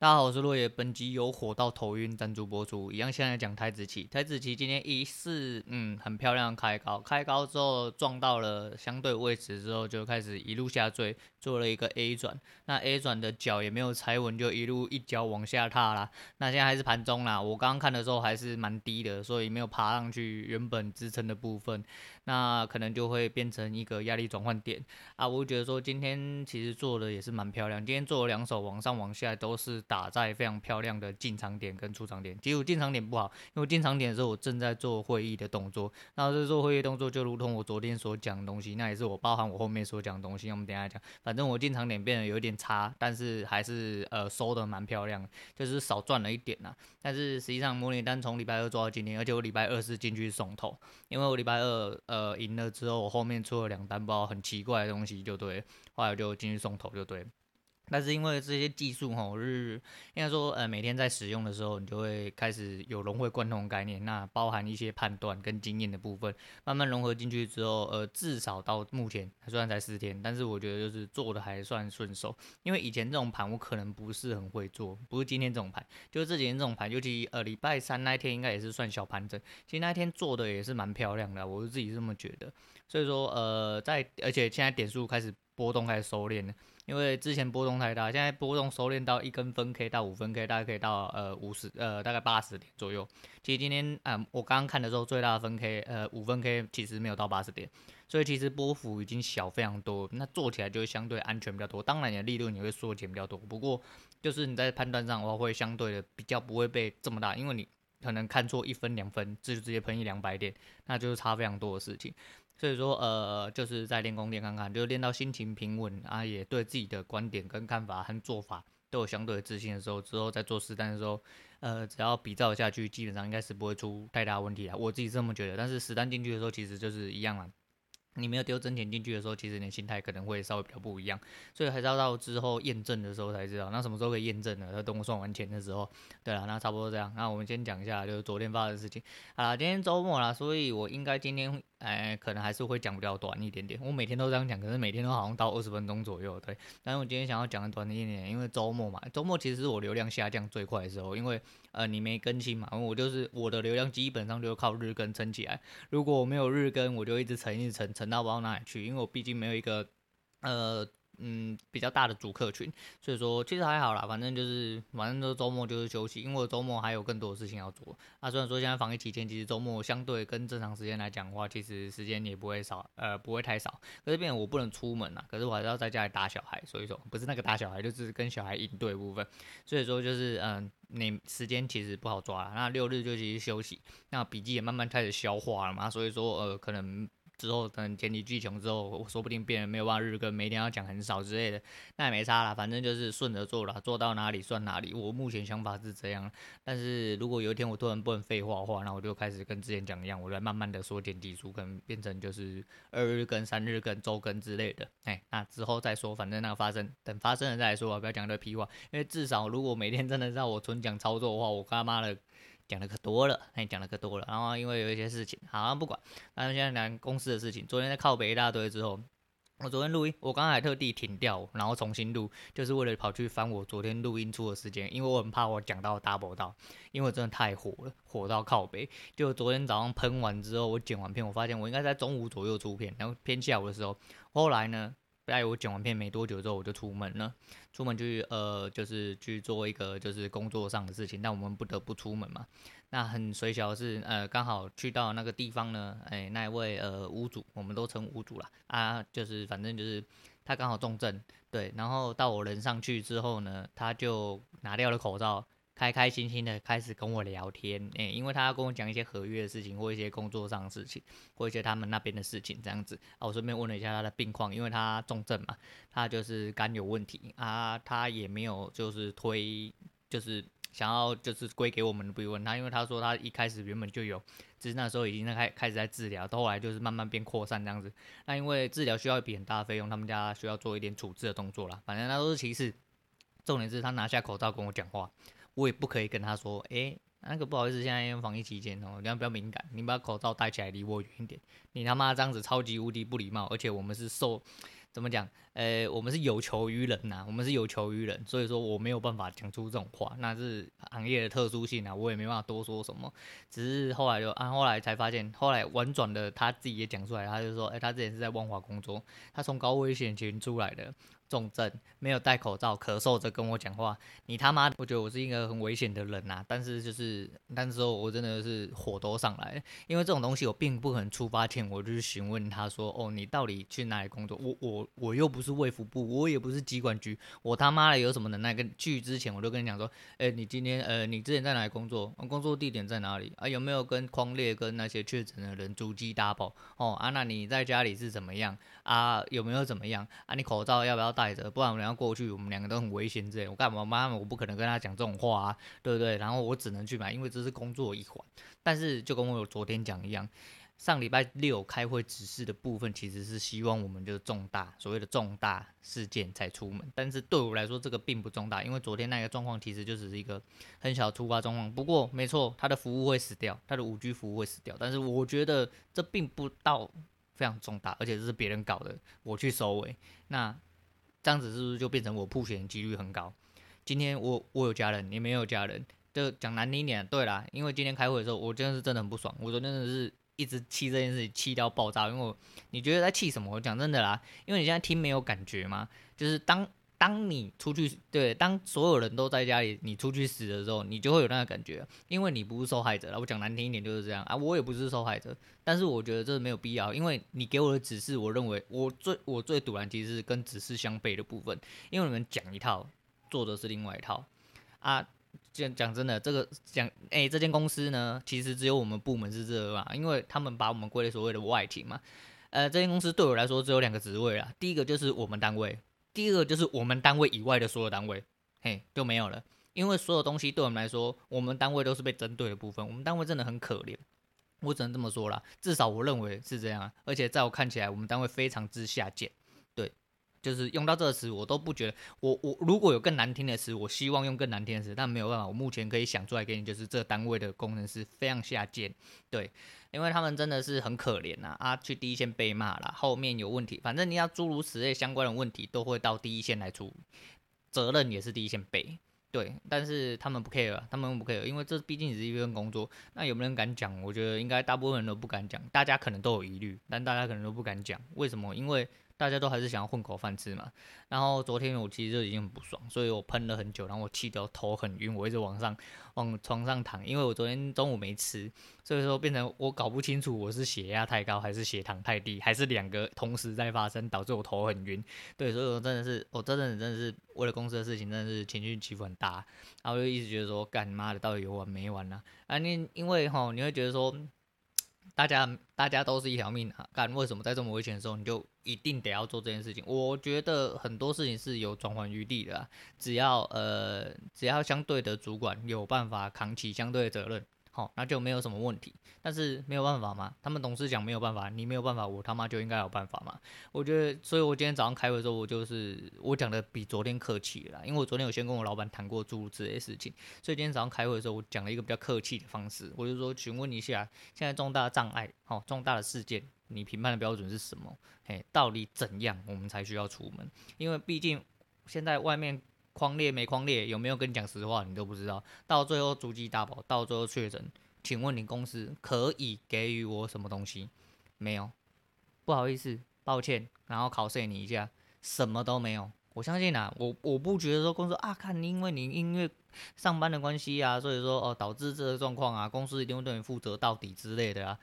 大家好，我是落叶。本集由火到头晕赞助播出。一样，现在讲台子期。台子期今天一四，嗯，很漂亮开高，开高之后撞到了相对位置之后，就开始一路下坠，做了一个 A 转。那 A 转的脚也没有踩稳，就一路一脚往下踏啦。那现在还是盘中啦，我刚刚看的时候还是蛮低的，所以没有爬上去原本支撑的部分。那可能就会变成一个压力转换点啊！我觉得说今天其实做的也是蛮漂亮，今天做了两手往上往下都是打在非常漂亮的进场点跟出场点。其实进场点不好，因为进场点的时候我正在做会议的动作，那这做会议动作就如同我昨天所讲的东西，那也是我包含我后面所讲的东西。我们等下讲，反正我进场点变得有点差，但是还是呃收的蛮漂亮，就是少赚了一点呐。但是实际上模拟单从礼拜二做到今天，而且我礼拜二是进去送头，因为我礼拜二呃。呃，赢了之后，我后面出了两单包很奇怪的东西，就对，后来就进去送头，就对。但是因为这些技术吼，是应该说，呃，每天在使用的时候，你就会开始有融会贯通概念，那包含一些判断跟经验的部分，慢慢融合进去之后，呃，至少到目前虽然才四天，但是我觉得就是做的还算顺手。因为以前这种盘我可能不是很会做，不是今天这种盘，就是这几天这种盘，尤其呃礼拜三那天应该也是算小盘整，其实那天做的也是蛮漂亮的，我是自己这么觉得。所以说，呃，在而且现在点数开始波动开始收敛了。因为之前波动太大，现在波动收敛到一根分 K 到五分 K，大概可以到呃五十呃大概八十点左右。其实今天啊、呃，我刚刚看的时候最大的分 K 呃五分 K 其实没有到八十点，所以其实波幅已经小非常多，那做起来就会相对安全比较多。当然你的利润也会缩减比较多，不过就是你在判断上的话会相对的比较不会被这么大，因为你可能看错一分两分，这就直接喷一两百点，那就是差非常多的事情。所以说，呃，就是在练功练看看，就练到心情平稳啊，也对自己的观点跟看法和做法都有相对的自信的时候，之后再做实单的时候，呃，只要比照下去，基本上应该是不会出太大问题啊。我自己这么觉得。但是实单进去的时候，其实就是一样啊。你没有丢真钱进去的时候，其实你心态可能会稍微比较不一样，所以还是要到之后验证的时候才知道。那什么时候可以验证呢？要等我算完钱的时候。对了，那差不多这样。那我们先讲一下，就是昨天发生的事情。好了，今天周末啦，所以我应该今天。哎，可能还是会讲比较短一点点。我每天都这样讲，可是每天都好像到二十分钟左右，对。但是我今天想要讲的短一点点，因为周末嘛，周末其实是我流量下降最快的时候，因为呃你没更新嘛，我就是我的流量基本上就靠日更撑起来。如果我没有日更，我就一直沉一直沉，沉到不知道哪里去，因为我毕竟没有一个呃。嗯，比较大的主客群，所以说其实还好啦，反正就是反正都周末就是休息，因为周末还有更多的事情要做。啊，虽然说现在防疫期间，其实周末相对跟正常时间来讲的话，其实时间也不会少，呃，不会太少。可是变我不能出门啦，可是我还是要在家里打小孩，所以说不是那个打小孩，就是跟小孩应对部分。所以说就是嗯、你时间其实不好抓啦。那六日就其实休息，那笔记也慢慢开始消化了嘛，所以说呃可能。之后等检体巨穷之后，我说不定变得没有办法日更，每天要讲很少之类的，那也没差啦，反正就是顺着做啦，做到哪里算哪里。我目前想法是这样，但是如果有一天我突然不能废话的话，那我就开始跟之前讲一样，我来慢慢的缩减集数，可能变成就是二日更、三日更、周更之类的。哎，那之后再说，反正那个发生，等发生了再来说吧，不要讲这屁话，因为至少如果每天真的让我纯讲操作的话，我他妈的。讲的可多了，那你，讲的可多了。然后因为有一些事情，好像，不管。那现在讲公司的事情。昨天在靠北一大堆之后，我昨天录音，我刚才特地停掉，然后重新录，就是为了跑去翻我昨天录音出的时间，因为我很怕我讲到 double 到，因为我真的太火了，火到靠北。就昨天早上喷完之后，我剪完片，我发现我应该在中午左右出片，然后偏下午的时候，后来呢？在我剪完片没多久之后，我就出门了。出门去呃，就是去做一个就是工作上的事情。但我们不得不出门嘛。那很随巧的是，呃，刚好去到那个地方呢，哎，那一位呃屋主，我们都称屋主啦。啊，就是反正就是他刚好重症，对。然后到我人上去之后呢，他就拿掉了口罩。开开心心的开始跟我聊天，诶、因为他要跟我讲一些合约的事情，或一些工作上的事情，或一些他们那边的事情，这样子。啊，我顺便问了一下他的病况，因为他重症嘛，他就是肝有问题啊，他也没有就是推，就是想要就是归给我们的部分。他因为他说他一开始原本就有，只是那时候已经在开开始在治疗，到后来就是慢慢变扩散这样子。那因为治疗需要一笔很大的费用，他们家需要做一点处置的动作啦。反正那都是其次，重点是他拿下口罩跟我讲话。我也不可以跟他说，哎、那个不好意思，现在因为防疫期间哦，你要比较敏感，你把口罩戴起来离我远一点。你他妈这样子超级无敌不礼貌，而且我们是受怎么讲？呃，我们是有求于人呐，我们是有求于人，所以说我没有办法讲出这种话，那是行业的特殊性啊，我也没办法多说什么。只是后来就啊，后来才发现，后来婉转的他自己也讲出来，他就说，哎，他之前是在万华工作，他从高危险群出来的。重症没有戴口罩，咳嗽着跟我讲话，你他妈！我觉得我是一个很危险的人呐、啊。但是就是，那时候我真的是火都上来，因为这种东西我并不可能出发前我就去询问他说，哦，你到底去哪里工作？我我我又不不是卫福部，我也不是机管局，我他妈的有什么能耐？跟去之前我就跟你讲说，哎、你今天呃，你之前在哪里工作？工作地点在哪里？啊，有没有跟匡列跟那些确诊的人足迹 double？哦，啊，那你在家里是怎么样？啊，有没有怎么样？啊，你口罩要不要戴着？不然我们两个过去，我们两个都很危险。这样我干嘛？妈妈，我不可能跟他讲这种话啊，对不对？然后我只能去买，因为这是工作一环。但是就跟我昨天讲一样，上礼拜六开会指示的部分，其实是希望我们就是重大所谓的重大事件才出门。但是对我来说，这个并不重大，因为昨天那个状况其实就只是一个很小的突发状况。不过没错，他的服务会死掉，他的五 G 服务会死掉。但是我觉得这并不到。非常重大，而且这是别人搞的，我去收尾，那这样子是不是就变成我曝险几率很高？今天我我有家人，你没有家人，就讲难听点，对啦，因为今天开会的时候，我真的是真的很不爽，我昨天真的是一直气这件事情，气到爆炸。因为我你觉得在气什么？我讲真的啦，因为你现在听没有感觉吗？就是当。当你出去，对，当所有人都在家里，你出去死的时候，你就会有那个感觉，因为你不是受害者了。我讲难听一点就是这样啊，我也不是受害者，但是我觉得这没有必要，因为你给我的指示，我认为我最我最赌烂其实是跟指示相悖的部分，因为你们讲一套，做的是另外一套啊。讲讲真的，这个讲哎、这间公司呢，其实只有我们部门是这个嘛，因为他们把我们归类所谓的外勤嘛。呃，这间公司对我来说只有两个职位啦，第一个就是我们单位。第二个就是我们单位以外的所有单位，嘿，就没有了。因为所有东西对我们来说，我们单位都是被针对的部分。我们单位真的很可怜，我只能这么说啦。至少我认为是这样。而且在我看起来，我们单位非常之下贱。就是用到这个词，我都不觉得。我我如果有更难听的词，我希望用更难听的词，但没有办法。我目前可以想出来给你，就是这单位的工程师非常下贱。对。因为他们真的是很可怜呐，啊，去第一线被骂了，后面有问题，反正你要诸如此类相关的问题，都会到第一线来出，责任也是第一线背，对，但是他们不 care，他们不 care，因为这毕竟只是一份工作，那有没有人敢讲？我觉得应该大部分人都不敢讲，大家可能都有疑虑，但大家可能都不敢讲，为什么？因为。大家都还是想要混口饭吃嘛。然后昨天我其实就已经很不爽，所以我喷了很久，然后我气得头很晕，我一直往上往床上躺，因为我昨天中午没吃，所以说变成我搞不清楚我是血压太高还是血糖太低，还是两个同时在发生，导致我头很晕。对，所以我真的是，我真的真的是为了公司的事情，真的是情绪起伏很大。然后就一直觉得说，干妈的到底有完没完呢？啊，你因为齁，你会觉得说。大家大家都是一条命啊！干为什么在这么危险的时候，你就一定得要做这件事情？我觉得很多事情是有转圜余地的啊，只要呃只要相对的主管有办法扛起相对的责任。好，那就没有什么问题。但是没有办法嘛，他们董事讲没有办法，你没有办法，我他妈就应该有办法嘛。我觉得，所以我今天早上开会的时候，我就是我讲的比昨天客气了，因为我昨天有先跟我老板谈过诸如此类事情，所以今天早上开会的时候，我讲了一个比较客气的方式，我就说，询问一下，现在重大障碍，好，重大的事件，你评判的标准是什么？嘿，到底怎样我们才需要出门？因为毕竟现在外面。框列没框列，有没有跟你讲实话，你都不知道。到最后足迹大宝，到最后确诊，请问你公司可以给予我什么东西？没有，不好意思，抱歉，然后考试你一下，什么都没有。我相信啊，我我不觉得说公司啊，看你因为你因为上班的关系啊，所以说哦导致这个状况啊，公司一定会对你负责到底之类的啊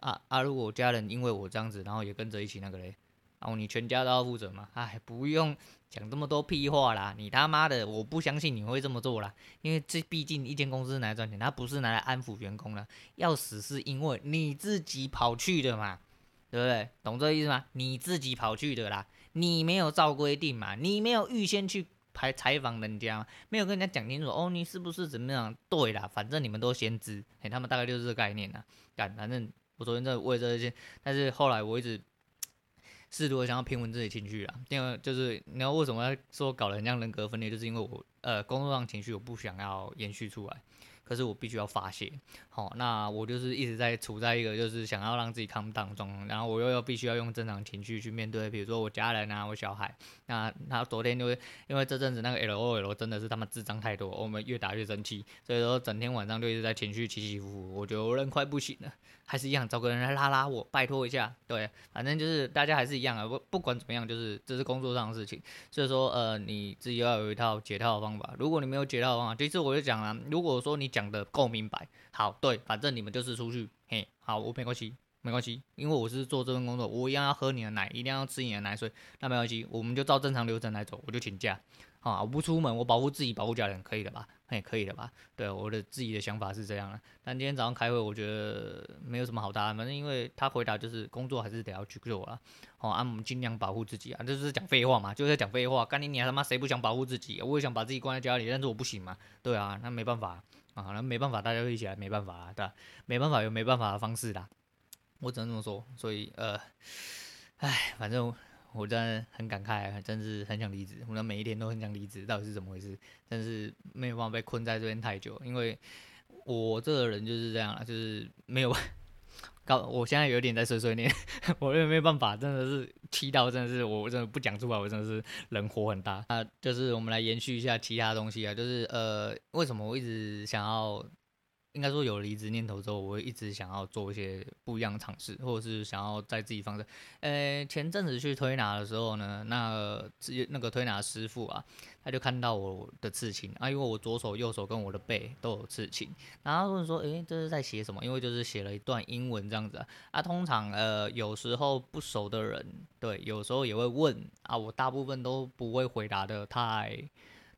啊啊！如果家人因为我这样子，然后也跟着一起那个嘞。然后你全家都要负责吗？哎，不用讲这么多屁话啦！你他妈的，我不相信你会这么做啦，因为这毕竟一间公司拿来赚钱，它不是拿来安抚员工的。要死是因为你自己跑去的嘛，对不对？懂这意思吗？你自己跑去的啦，你没有照规定嘛，你没有预先去排采访人家，没有跟人家讲清楚哦，你是不是怎么样？对啦，反正你们都先知，哎，他们大概就是这个概念啦。干，反正我昨天在为这些，但是后来我一直。试图想要平稳自己情绪啊，第二就是你要为什么要说搞得很像人格分裂，就是因为我呃工作上情绪我不想要延续出来，可是我必须要发泄。好，那我就是一直在处在一个就是想要让自己 calm 当中，然后我又要必须要用正常情绪去面对，比如说我家人啊，我小孩。那他昨天就会因为这阵子那个 LOL 真的是他们智障太多，我们越打越生气，所以说整天晚上就一直在情绪起起伏伏，我觉得我人快不行了，还是一样找个人来拉拉我，拜托一下。对，反正就是大家还是一样啊，不不管怎么样，就是这是工作上的事情，所以说呃你自己要有一套解套的方法。如果你没有解套的方法，这次我就讲了，如果说你讲的够明白，好，对，反正你们就是出去，嘿，好，我没关系。没关系，因为我是做这份工作，我一样要喝你的奶，一定要吃你的奶水，那没关系，我们就照正常流程来走，我就请假，啊，我不出门，我保护自己，保护家人，可以的吧？也，可以的吧？对，我的自己的想法是这样了。但今天早上开会，我觉得没有什么好答案，反正因为他回答就是工作还是得要去做了，好，啊，我们尽量保护自己啊，就是讲废话嘛，就是在讲废话，干你娘他妈谁不想保护自己？我也想把自己关在家里，但是我不行嘛，对啊，那没办法啊，那没办法，大家一起来，没办法啊，对？没办法有没办法的方式的。我只能这么说，所以呃，唉，反正我，真的很感慨，真是很想离职。我每一天都很想离职，到底是怎么回事？但是没有办法被困在这边太久，因为我这个人就是这样了，就是没有 搞。我现在有点在碎碎念，我也没有办法，真的是气到，真的是我真的不讲出来，我真的是人火很大。那就是我们来延续一下其他东西啊，就是呃，为什么我一直想要？应该说有离职念头之后，我会一直想要做一些不一样的尝试，或者是想要在自己方式。呃，前阵子去推拿的时候呢，那那个推拿师傅啊，他就看到我的刺青啊，因为我左手、右手跟我的背都有刺青，然后他问说：“诶，这是在写什么？”因为就是写了一段英文这样子啊。啊，通常呃，有时候不熟的人，对，有时候也会问啊，我大部分都不会回答的太。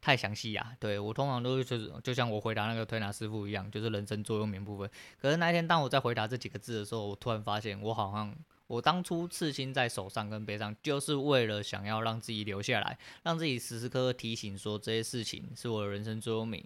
太详细呀，对，我通常都是就是就像我回答那个推拿师傅一样，就是人生座右铭部分。可是那一天当我在回答这几个字的时候，我突然发现我好像我当初刺青在手上跟背上，就是为了想要让自己留下来，让自己时时刻刻提醒说这些事情是我的人生座右铭。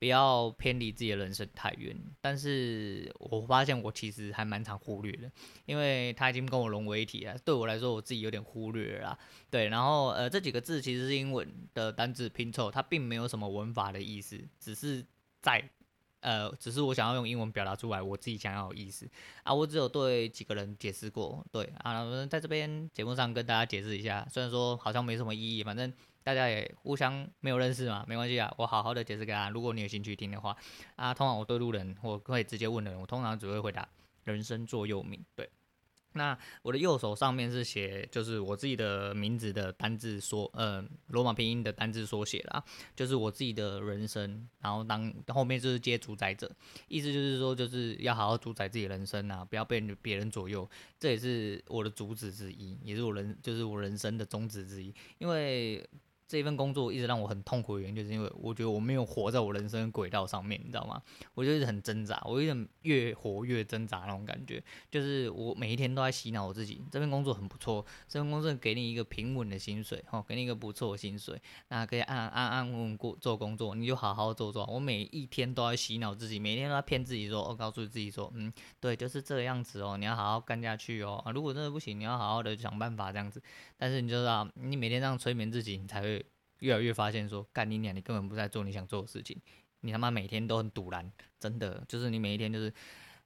不要偏离自己的人生太远，但是我发现我其实还蛮常忽略的，因为他已经跟我融为一体了。对我来说，我自己有点忽略了。对，然后呃，这几个字其实是英文的单字拼凑，它并没有什么文法的意思，只是在呃，只是我想要用英文表达出来我自己想要的意思啊。我只有对几个人解释过，对啊，在这边节目上跟大家解释一下，虽然说好像没什么意义，反正。大家也互相没有认识嘛，没关系啊，我好好的解释给大家。如果你有兴趣听的话，啊，通常我对路人，我可以直接问的人，我通常只会回答人生座右铭。对，那我的右手上面是写，就是我自己的名字的单字缩，呃，罗马拼音的单字缩写啦，就是我自己的人生，然后当后面就是接主宰者，意思就是说，就是要好好主宰自己人生啊，不要被别人左右，这也是我的主旨之一，也是我人，就是我人生的宗旨之一，因为。这份工作一直让我很痛苦的原因，就是因为我觉得我没有活在我人生的轨道上面，你知道吗？我就一直很挣扎，我有点越活越挣扎那种感觉。就是我每一天都在洗脑我自己，这份工作很不错，这份工作给你一个平稳的薪水，哈，给你一个不错的薪水，那可以安安安稳稳过做工作，你就好好做做。我每一天都在洗脑自己，每天都在骗自己说，我告诉自己说，嗯，对，就是这个样子哦，你要好好干下去哦。啊，如果真的不行，你要好好的想办法这样子。但是你就知道，你每天这样催眠自己，你才会。越来越发现说，干你娘，你根本不在做你想做的事情，你他妈每天都很堵然，真的，就是你每一天就是，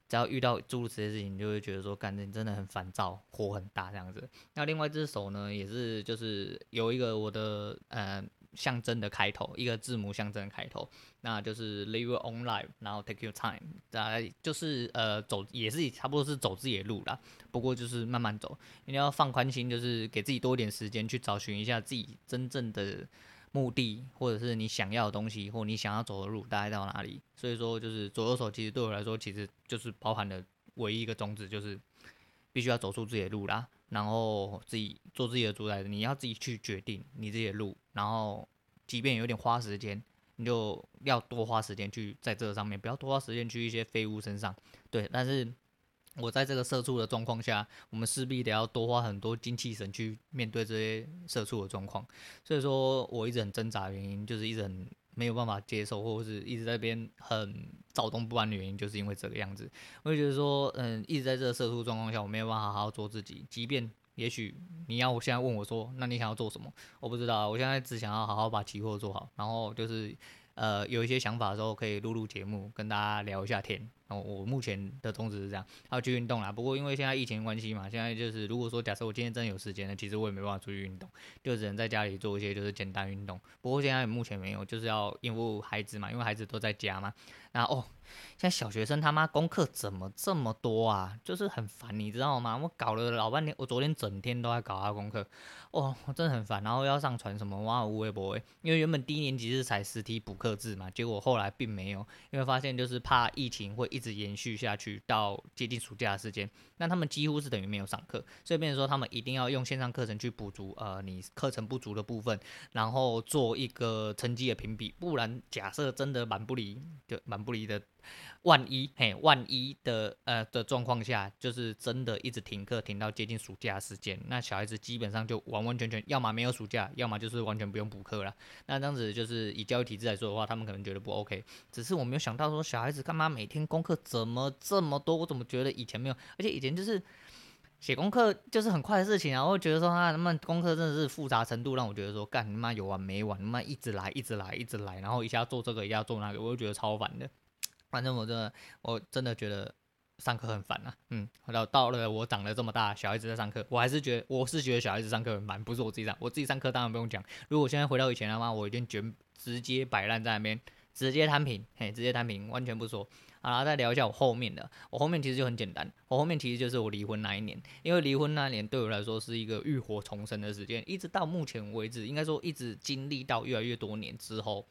只要遇到诸如此类事情，你就会觉得说，干你真的很烦躁，火很大这样子。那另外一只手呢，也是就是有一个我的呃。象征的开头，一个字母象征的开头，那就是 live on life，然后 take your time，大概就是呃走也是差不多是走自己的路啦，不过就是慢慢走，一定要放宽心，就是给自己多一点时间去找寻一下自己真正的目的，或者是你想要的东西，或你想要走的路大概到哪里。所以说，就是左右手其实对我来说，其实就是包含了唯一一个宗旨，就是必须要走出自己的路啦。然后自己做自己的主宰，你要自己去决定你自己的路。然后，即便有点花时间，你就要多花时间去在这个上面，不要多花时间去一些废物身上。对，但是我在这个社畜的状况下，我们势必得要多花很多精气神去面对这些社畜的状况。所以说我一直很挣扎的原因，就是一直很。没有办法接受，或者是一直在边很躁动不安的原因，就是因为这个样子。我就觉得说，嗯，一直在这个社畜状况下，我没有办法好好做自己。即便也许你要我现在问我说，那你想要做什么？我不知道，我现在只想要好好把期货做好，然后就是呃有一些想法的时候，可以录录节目，跟大家聊一下天。然后我目前的宗旨是这样，还有去运动啦。不过因为现在疫情关系嘛，现在就是如果说假设我今天真的有时间呢，其实我也没办法出去运动，就只能在家里做一些就是简单运动。不过现在目前没有，就是要应付孩子嘛，因为孩子都在家嘛。然后哦，现在小学生他妈功课怎么这么多啊？就是很烦，你知道吗？我搞了老半天，我昨天整天都在搞他功课，哦，我真的很烦。然后要上传什么哇，无微博，因为原本低年级是才实体补课制嘛，结果后来并没有，因为发现就是怕疫情会一直延续下去到接近暑假的时间，那他们几乎是等于没有上课，所以变成说他们一定要用线上课程去补足呃你课程不足的部分，然后做一个成绩的评比，不然假设真的蛮不离就蛮不离的。万一嘿，万一的呃的状况下，就是真的一直停课，停到接近暑假时间，那小孩子基本上就完完全全，要么没有暑假，要么就是完全不用补课了。那这样子就是以教育体制来说的话，他们可能觉得不 OK。只是我没有想到说，小孩子干嘛每天功课怎么这么多？我怎么觉得以前没有？而且以前就是写功课就是很快的事情啊，我会觉得说啊他们功课真的是复杂程度让我觉得说，干你妈有完没完？你妈一直来，一直来，一直来，然后一下做这个，一下做那个，我就觉得超烦的。反正我真的，我真的觉得上课很烦啊。嗯，到到了我长了这么大，小孩子在上课，我还是觉得我是觉得小孩子上课很烦，不是我自己上。我自己上课当然不用讲。如果现在回到以前的话，我一定绝直接摆烂在那边，直接摊平，嘿，直接摊平，完全不说。好了，再聊一下我后面的。我后面其实就很简单，我后面其实就是我离婚那一年，因为离婚那一年对我来说是一个浴火重生的时间，一直到目前为止，应该说一直经历到越来越多年之后。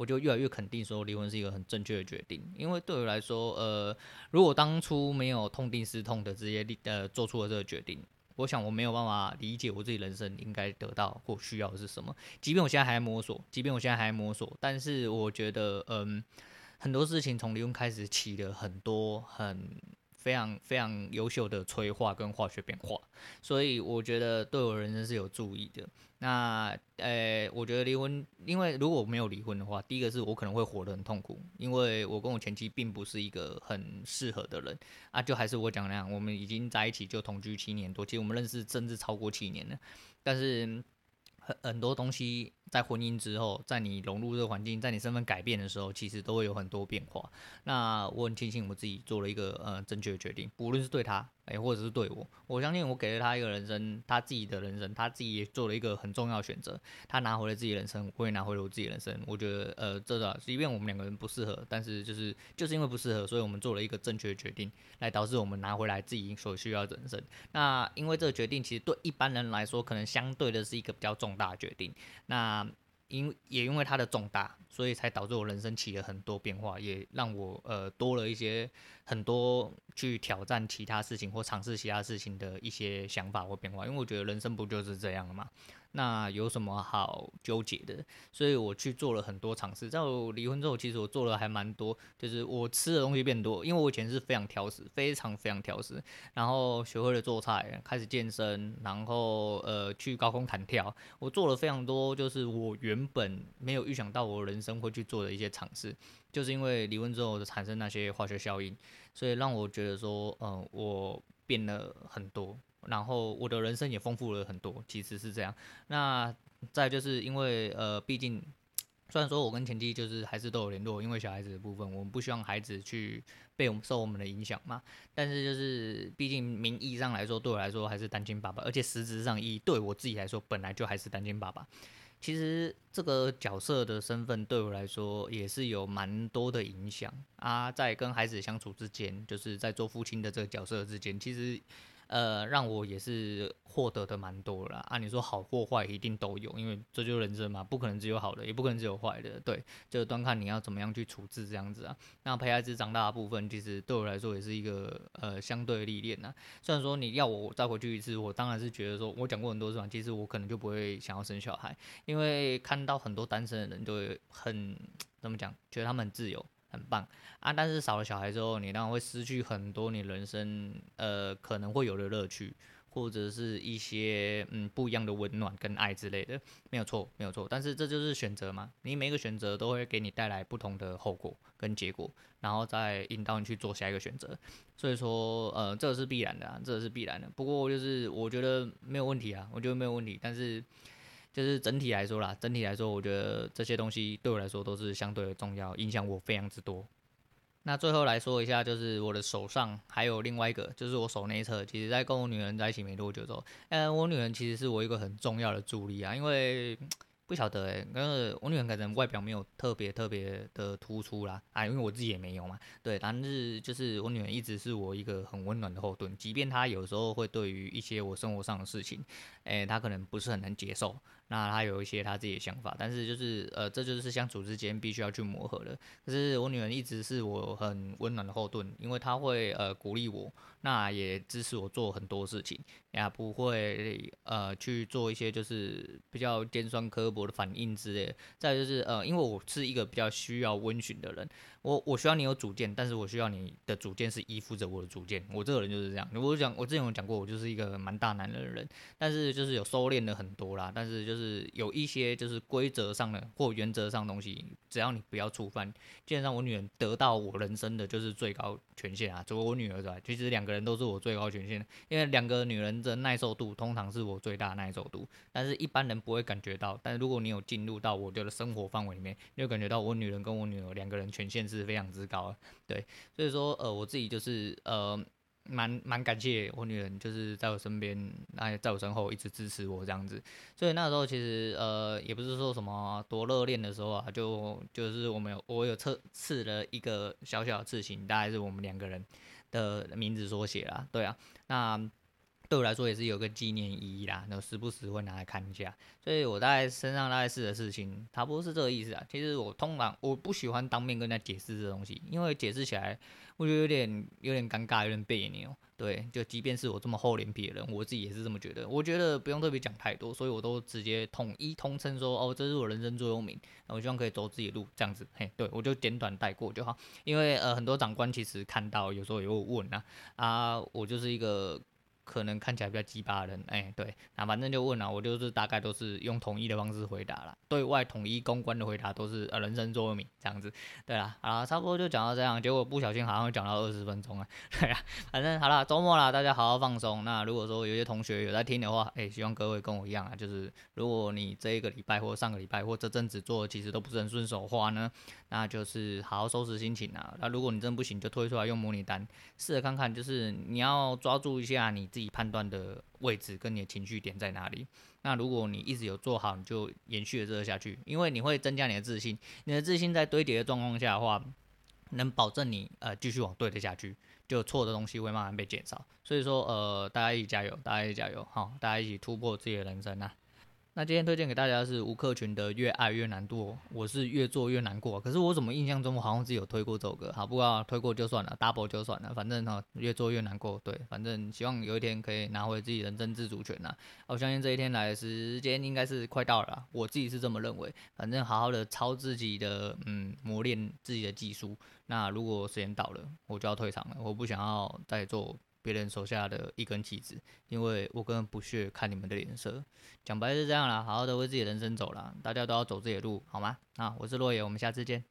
我就越来越肯定说离婚是一个很正确的决定，因为对我来说，呃，如果当初没有痛定思痛的直接立呃做出了这个决定，我想我没有办法理解我自己人生应该得到或需要的是什么。即便我现在还在摸索，即便我现在还在摸索，但是我觉得，嗯，很多事情从离婚开始起了很多很。非常非常优秀的催化跟化学变化，所以我觉得对我人生是有助益的。那呃，我觉得离婚，因为如果没有离婚的话，第一个是我可能会活得很痛苦，因为我跟我前妻并不是一个很适合的人啊。就还是我讲那样，我们已经在一起就同居七年多，其实我们认识甚至超过七年了，但是很多东西。在婚姻之后，在你融入这个环境，在你身份改变的时候，其实都会有很多变化。那我很庆幸我自己做了一个呃正确的决定，不论是对他，哎，或者是对我，我相信我给了他一个人生，他自己的人生，他自己也做了一个很重要选择。他拿回了自己人生，我也拿回了我自己人生。我觉得呃，这个即便我们两个人不适合，但是就是就是因为不适合，所以我们做了一个正确的决定，来导致我们拿回来自己所需要的人生。那因为这个决定，其实对一般人来说，可能相对的是一个比较重大的决定。那因也因为它的重大，所以才导致我人生起了很多变化，也让我呃多了一些很多去挑战其他事情或尝试其他事情的一些想法或变化。因为我觉得人生不就是这样了吗？那有什么好纠结的？所以我去做了很多尝试。在我离婚之后，其实我做了还蛮多，就是我吃的东西变多。因为我以前是非常挑食，非常非常挑食，然后学会了做菜，开始健身，然后呃去高空弹跳。我做了非常多，就是我原本没有预想到我人生会去做的一些尝试。就是因为离婚之后产生那些化学效应，所以让我觉得说，嗯、我变了很多。然后我的人生也丰富了很多，其实是这样。那再就是因为呃，毕竟虽然说我跟前妻就是还是都有联络，因为小孩子的部分，我们不希望孩子去被我们受我们的影响嘛。但是就是毕竟名义上来说，对我来说还是单亲爸爸，而且实质上以对我自己来说，本来就还是单亲爸爸。其实这个角色的身份对我来说也是有蛮多的影响啊，在跟孩子相处之间，就是在做父亲的这个角色之间，其实。呃，让我也是获得的蛮多啦。按、啊、你说好或坏一定都有，因为这就是人生嘛，不可能只有好的，也不可能只有坏的，对，就端看你要怎么样去处置这样子啊。那陪孩子长大的部分，其实对我来说也是一个呃相对历练呐。虽然说你要我再回去一次，我当然是觉得说，我讲过很多次嘛，其实我可能就不会想要生小孩，因为看到很多单身的人就会很怎么讲，觉得他们很自由。很棒啊！但是少了小孩之后，你当然会失去很多你人生呃可能会有的乐趣，或者是一些嗯不一样的温暖跟爱之类的，没有错，没有错。但是这就是选择嘛，你每个选择都会给你带来不同的后果跟结果，然后再引导你去做下一个选择。所以说呃这是必然的啊，这是必然的。不过就是我觉得没有问题啊，我觉得没有问题，但是。就是整体来说啦，整体来说，我觉得这些东西对我来说都是相对的重要，影响我非常之多。那最后来说一下，就是我的手上还有另外一个，就是我手内侧，其实在跟我女人在一起没多久之后，嗯，我女人其实是我一个很重要的助力啊，因为。不晓得诶、欸，因为我女人可能外表没有特别特别的突出啦，啊，因为我自己也没有嘛，对，但是就是我女人一直是我一个很温暖的后盾，即便她有时候会对于一些我生活上的事情，诶、她可能不是很能接受。那他有一些他自己的想法，但是就是呃，这就是相处之间必须要去磨合的。可是我女儿一直是我很温暖的后盾，因为她会呃鼓励我，那也支持我做很多事情，也不会呃去做一些就是比较尖酸刻薄的反应之类。再就是呃，因为我是一个比较需要温驯的人。我我需要你有主见，但是我需要你的主见是依附着我的主见。我这个人就是这样。我讲，我之前有讲过，我就是一个蛮大男人的人，但是就是有收敛了很多啦。但是就是有一些就是规则上的或原则上的东西，只要你不要触犯，基本上我女人得到我人生的就是最高权限啊。除了我女儿之外，其实两个人都是我最高权限，因为两个女人的耐受度通常是我最大耐受度，但是一般人不会感觉到。但是如果你有进入到我的生活范围里面，你会感觉到我女人跟我女儿两个人权限是非常之高，对，所以说呃，我自己就是呃，蛮蛮感谢我女人，就是在我身边，那在我身后一直支持我这样子。所以那时候其实呃，也不是说什么多热恋的时候啊，就就是我们有我有刺刺了一个小小的刺青，大概是我们两个人的名字缩写啦，对啊，那。对我来说也是有个纪念意义啦，那时不时会拿来看一下。所以我大概身上大概试的事情，差不多是这个意思啊。其实我通常我不喜欢当面跟人家解释这东西，因为解释起来我觉得有点有点尴尬，有点别扭。对，就即便是我这么厚脸皮的人，我自己也是这么觉得。我觉得不用特别讲太多，所以我都直接统一通称说，哦，这是我人生座右铭。我希望可以走自己的路，这样子。嘿，对我就简短带过就好。因为呃，很多长官其实看到有时候也会问啊，啊，我就是一个。可能看起来比较鸡巴的人，哎、对，那反正就问了，我就是大概都是用统一的方式回答了，对外统一公关的回答都是呃人生座右铭这样子，对啦，好啦，差不多就讲到这样，结果不小心好像讲到二十分钟了，对啊，反正好啦，周末啦，大家好好放松。那如果说有些同学有在听的话，哎、希望各位跟我一样啊，就是如果你这一个礼拜或上个礼拜或这阵子做的其实都不是很顺手的话呢，那就是好好收拾心情啊。那如果你真不行，就推出来用模拟单，试着看看，就是你要抓住一下你自己判断的位置跟你的情绪点在哪里。那如果你一直有做好，你就延续了这个下去，因为你会增加你的自信。你的自信在堆叠的状况下的话，能保证你呃继续往对的下去，就错的东西会慢慢被减少。所以说呃，大家一起加油，大家一起加油，好，大家一起突破自己的人生呐！那今天推荐给大家的是吴克群的《越爱越难过》，我是越做越难过。可是我怎么印象中我好像自己有推过这首歌？好，不过推过就算了，double 就算了，反正哈，越做越难过。对，反正希望有一天可以拿回自己人生自主权呐。我相信这一天来的时间应该是快到了，我自己是这么认为。反正好好的操自己的，嗯，磨练自己的技术。那如果时间到了，我就要退场了，我不想要再做。别人手下的一根棋子，因为我根本不屑看你们的脸色。讲白是这样啦，好好的为自己的人生走啦，大家都要走自己的路，好吗？啊，我是洛野，我们下次见。